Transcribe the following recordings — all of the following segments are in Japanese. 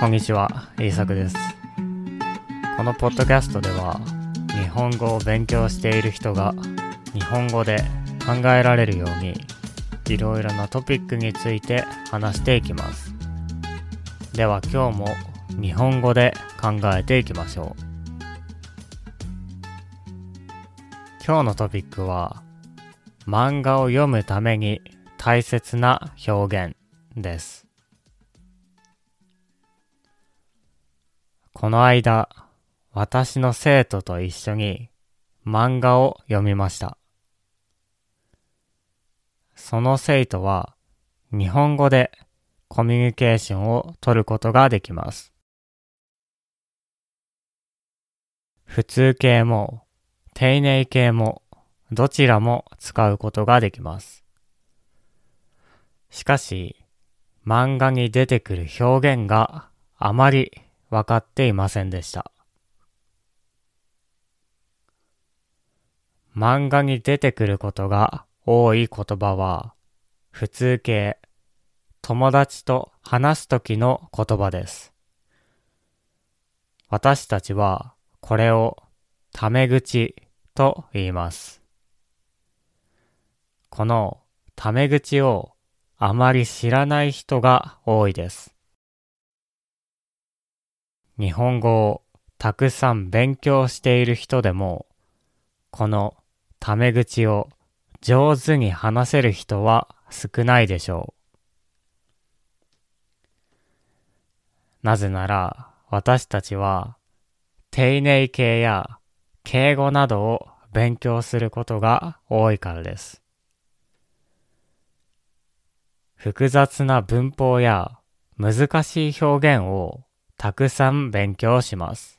こんにちは、イーサクです。このポッドキャストでは、日本語を勉強している人が日本語で考えられるように、いろいろなトピックについて話していきます。では今日も日本語で考えていきましょう。今日のトピックは、漫画を読むために大切な表現です。この間、私の生徒と一緒に漫画を読みました。その生徒は日本語でコミュニケーションを取ることができます。普通形も丁寧形もどちらも使うことができます。しかし、漫画に出てくる表現があまり分かっていませんでした。漫画に出てくることが多い言葉は、普通形、友達と話すときの言葉です。私たちはこれをタメ口と言います。このタメ口をあまり知らない人が多いです。日本語をたくさん勉強している人でも、このタメ口を上手に話せる人は少ないでしょう。なぜなら私たちは丁寧形や敬語などを勉強することが多いからです。複雑な文法や難しい表現をたくさん勉強します。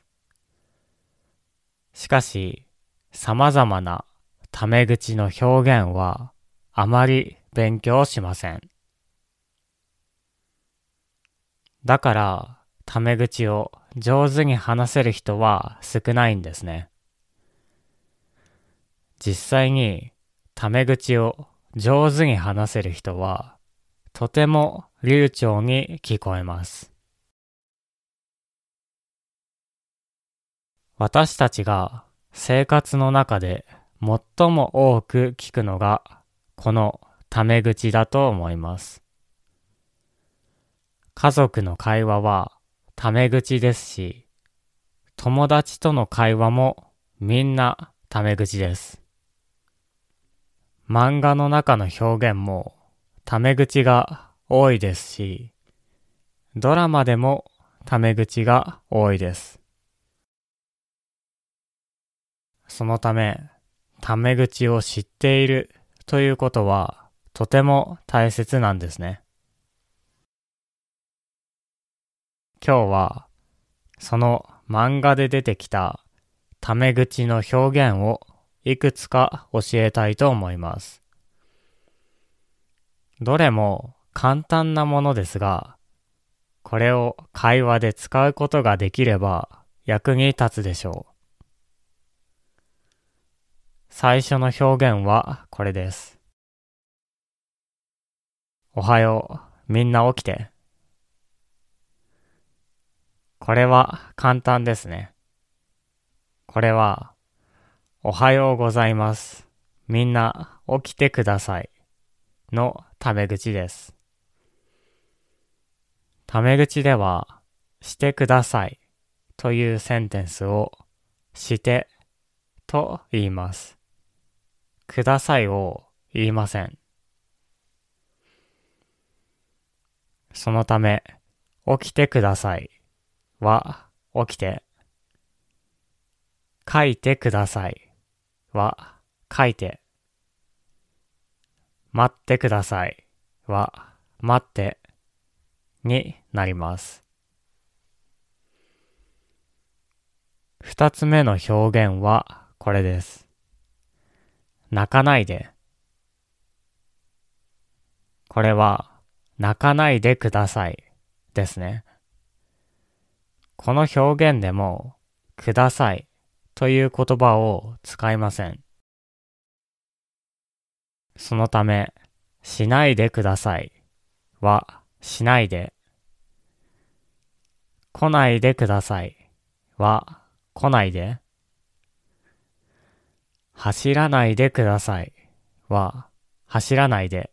しかし、様々なタメ口の表現はあまり勉強しません。だから、タメ口を上手に話せる人は少ないんですね。実際にタメ口を上手に話せる人はとても流暢に聞こえます。私たちが生活の中で最も多く聞くのがこのタメ口だと思います。家族の会話はタメ口ですし、友達との会話もみんなタメ口です。漫画の中の表現もタメ口が多いですし、ドラマでもタメ口が多いです。そのため、タメ口を知っているということはとても大切なんですね。今日はその漫画で出てきたタメ口の表現をいくつか教えたいと思います。どれも簡単なものですが、これを会話で使うことができれば役に立つでしょう。最初の表現はこれです。おはよう、みんな起きて。これは簡単ですね。これは、おはようございます。みんな起きてください。のタメ口です。タメ口では、してくださいというセンテンスをしてと言います。くださいを言いません。そのため、起きてくださいは起きて、書いてくださいは書いて、待ってくださいは待ってになります。二つ目の表現はこれです。泣かないで。これは、泣かないでくださいですね。この表現でも、くださいという言葉を使いません。そのため、しないでくださいは、しないで。来ないでくださいは来ないで。走らないでくださいは走らないで。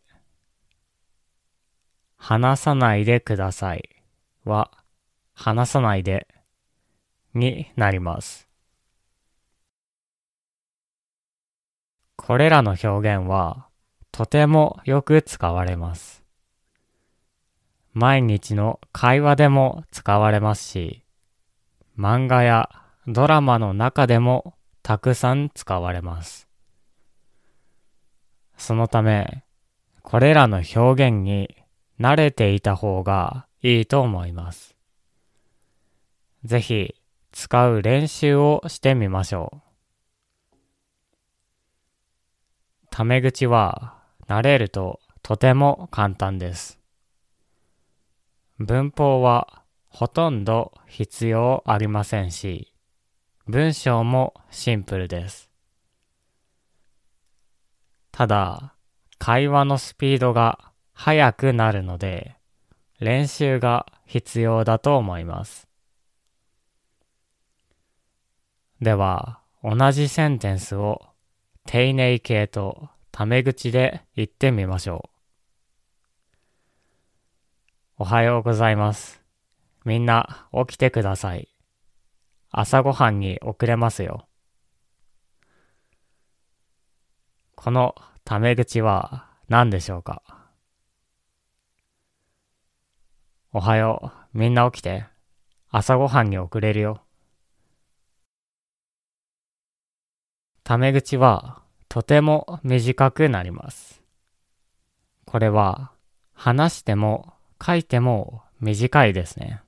話さないでくださいは話さないでになります。これらの表現はとてもよく使われます。毎日の会話でも使われますし、漫画やドラマの中でもたくさん使われます。そのため、これらの表現に慣れていた方がいいと思います。ぜひ使う練習をしてみましょう。タメ口は慣れるととても簡単です。文法はほとんど必要ありませんし、文章もシンプルです。ただ、会話のスピードが速くなるので、練習が必要だと思います。では、同じセンテンスを丁寧形とタメ口で言ってみましょう。おはようございます。みんな起きてください。朝ごはんに遅れますよ。このタメ口は何でしょうか？おはよう。みんな起きて。朝ごはんに遅れるよ。タメ口はとても短くなります。これは話しても書いても短いですね。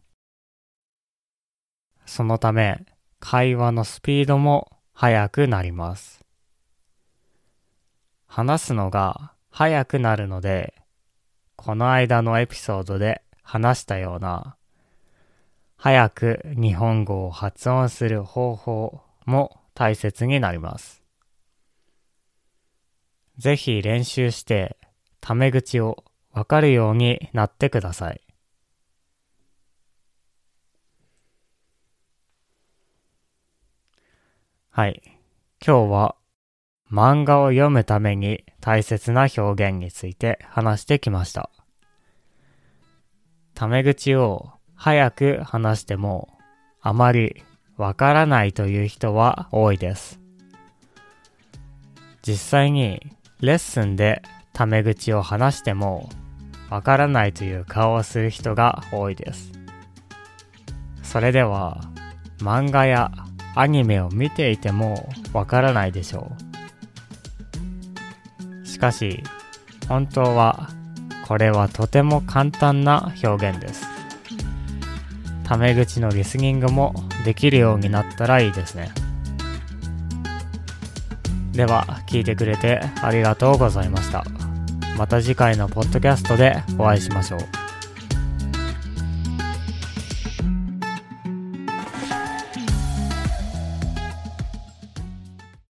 そのため会話のスピードも速くなります。話すのが速くなるので、この間のエピソードで話したような、早く日本語を発音する方法も大切になります。ぜひ練習して、タメ口をわかるようになってください。はい。今日は漫画を読むために大切な表現について話してきました。タメ口を早く話してもあまりわからないという人は多いです。実際にレッスンでタメ口を話してもわからないという顔をする人が多いです。それでは漫画やアニメを見ていてもわからないでしょう。しかし本当はこれはとても簡単な表現です。タメ口のリスニングもできるようになったらいいですね。では、聞いてくれてありがとうございました。また次回のポッドキャストでお会いしましょう。